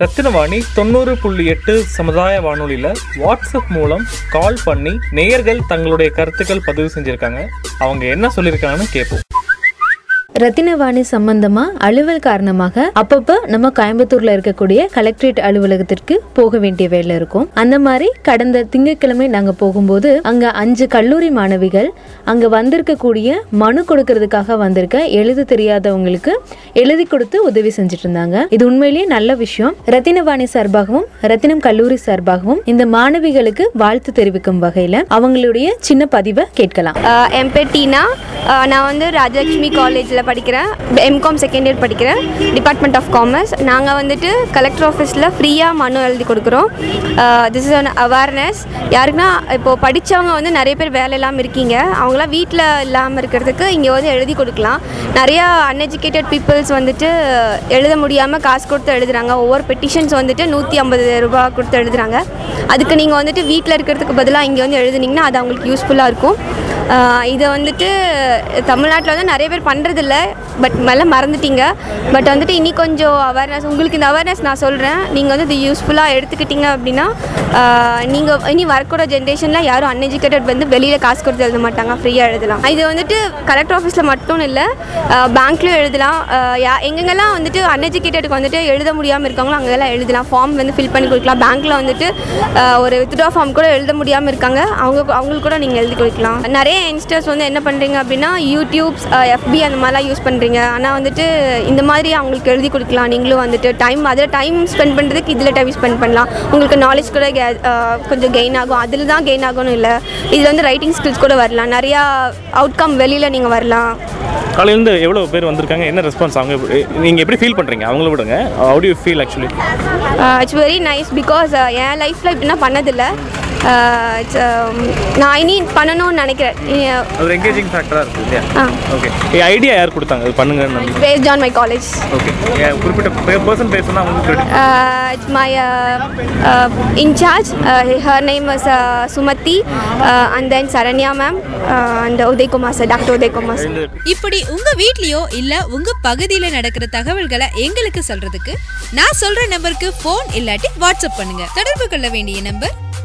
ரத்தினவாணி தொண்ணூறு புள்ளி எட்டு சமுதாய வானொலியில் வாட்ஸ்அப் மூலம் கால் பண்ணி நேயர்கள் தங்களுடைய கருத்துக்கள் பதிவு செஞ்சுருக்காங்க. அவங்க என்ன சொல்லியிருக்காங்கன்னு கேட்போம். ரத்தினவாணி சம்பந்தமா அலுவல் காரணமாக அப்பப்போ நம்ம கோயம்புத்தூர்ல இருக்கக்கூடிய கலெக்டரேட் அலுவலகத்திற்கு போக வேண்டிய வேலை இருக்கும். அந்த மாதிரி கடந்த திங்கட்கிழமை நாங்க போகும்போது அங்க அஞ்சு கல்லூரி மாணவிகள் அங்க வந்திருக்கக்கூடிய மனு கொடுக்கறதுக்காக வந்திருக்க எழுத தெரியாதவங்களுக்கு எழுதி கொடுத்து உதவி செஞ்சுட்டு இருந்தாங்க இது உண்மையிலேயே நல்ல விஷயம். ரத்தினவாணி சார்பாகவும் ரத்தினம் கல்லூரி சார்பாகவும் இந்த மாணவிகளுக்கு வாழ்த்து தெரிவிக்கும் வகையில அவங்களுடைய சின்ன பதிவை கேட்கலாம். என் பேர் டீனா. நான் வந்து ராஜலக்ஷ்மி காலேஜில் படிக்கிறேன் எம்காம் செகண்ட் இயர் படிக்கிறேன் டிபார்ட்மெண்ட் ஆஃப் காமர்ஸ் நாங்கள் வந்துட்டு கலெக்டர் ஆஃபீஸில் ஃப்ரீயாக மனு எழுதி கொடுக்குறோம். திஸ் இஸ் அன் அவேர்னஸ் யாருக்குன்னா இப்போது படித்தவங்க வந்து நிறைய பேர் வேலை இல்லாமல் இருக்கீங்க. அவங்களாம் வீட்டில் இல்லாமல் இருக்கிறதுக்கு இங்கே வந்து எழுதி கொடுக்கலாம். நிறையா அன்எஜுகேட்டட் பீப்புள்ஸ் வந்துட்டு எழுத முடியாமல் காசு கொடுத்து எழுதுறாங்க. ஒவ்வொரு பெட்டிஷன்ஸ் வந்துட்டு நூற்றி ஐம்பது ரூபாய் கொடுத்து எழுதுறாங்க. அதுக்கு நீங்கள் வந்துட்டு வீட்டில் இருக்கிறதுக்கு பதிலாக இங்கே வந்து எழுதுனீங்கன்னா அது அவங்களுக்கு யூஸ்ஃபுல்லாக இருக்கும். இதை வந்துட்டு தமிழ்நாட்டில் வந்து நிறைய பேர் பண்ணுறதில்ல பட் மேலே மறந்துட்டீங்க. பட் வந்துட்டு இனி கொஞ்சம் அவேர்னஸ் உங்களுக்கு இந்த அவேர்னஸ் நான் சொல்கிறேன் நீங்கள் வந்து இது யூஸ்ஃபுல்லாக எடுத்துக்கிட்டீங்க அப்படின்னா நீங்கள் இனி வரக்கூட ஜென்ரேஷனில் யாரும் அன்எஜுகேட்டட் வந்து வெளியில் காசு கொடுத்து எழுத மாட்டாங்க ஃப்ரீயாக எழுதலாம். இது வந்துட்டு கலெக்டர் ஆஃபீஸில் மட்டும் இல்லை பேங்க்லேயும் எழுதலாம். யா எங்கெங்கெல்லாம் வந்துட்டு அன்எஜுகேட்டடுக்கு வந்துட்டு எழுத முடியாமல் இருக்காங்களோ அங்கெல்லாம் எழுதலாம். ஃபார்ம் வந்து ஃபில் பண்ணி கொடுக்கலாம். பேங்க்கில் வந்துட்டு ஒரு வித்ட்ரா ஃபார்ம் கூட எழுத முடியாமல் இருக்காங்க. அவங்க அவங்களுக்கு கூட நீங்கள் எழுதி கொடுக்கலாம். நிறைய யங்ஸ்டர்ஸ் வந்து என்ன பண்ணுறீங்க அப்படின்னா யூடியூப்ஸ் எஃபி அந்த மாதிரிலாம் யூஸ் பண்ணுறீங்க ஆனால் வந்துட்டு இந்த மாதிரி அவங்களுக்கு எழுதி கொடுக்கலாம். நீங்களும் வந்துட்டு டைம் அதில் டைம் ஸ்பெண்ட் பண்ணுறதுக்கு இதில் டைம் ஸ்பெண்ட் பண்ணலாம். உங்களுக்கு நாலேஜ் கூட கே- கொஞ்சம் கெயின் ஆகும். அதில் தான் கெயின் ஆகணும் இல்லை. இதில் வந்து ரைட்டிங் ஸ்கில்ஸ் கூட வரலாம். நிறையா அவுட்கம் வெளியில் நீங்கள் வரலாம். காலையிலேருந்து எவ்வளோ பேர் வந்திருக்காங்க? என்ன ரெஸ்பான்ஸ் அவங்க? நீங்கள் எப்படி ஃபீல் பண்ணுறீங்க அவங்கள விடுங்க. Do you feel actually it's very nice because என் லைஃப்பில் இப்படின்னா பண்ணதில்லை. நான் இனி பண்ணணும்னு நினைக்கிறேன். அது ஒரு என்கேஜிங் ஃபேக்டராக இருக்குது இல்லையா? ஆ. ஓகே ஐடியா யார் கொடுத்தாங்க? அது பண்ணுங்கன்னு நம்பி based on my college okay குறிப்பிட்ட person uh, uh, uh. Uh, name was uh, Sumati, uh, and then Saranya ma'am, uh, and Uday Kumar sir, Dr. Uday Kumar sir. இப்படி உங்க வீட்லயோ இல்ல உங்க பகுதியில நடக்கிற தகவல்களை எங்களுக்கு சொல்றதுக்கு நான் சொல்ற நம்பருக்கு ஃபோன் இல்லாட்டி வாட்ஸ்அப் பண்ணுங்க. தொடர்பு கொள்ள வேண்டிய நம்பர்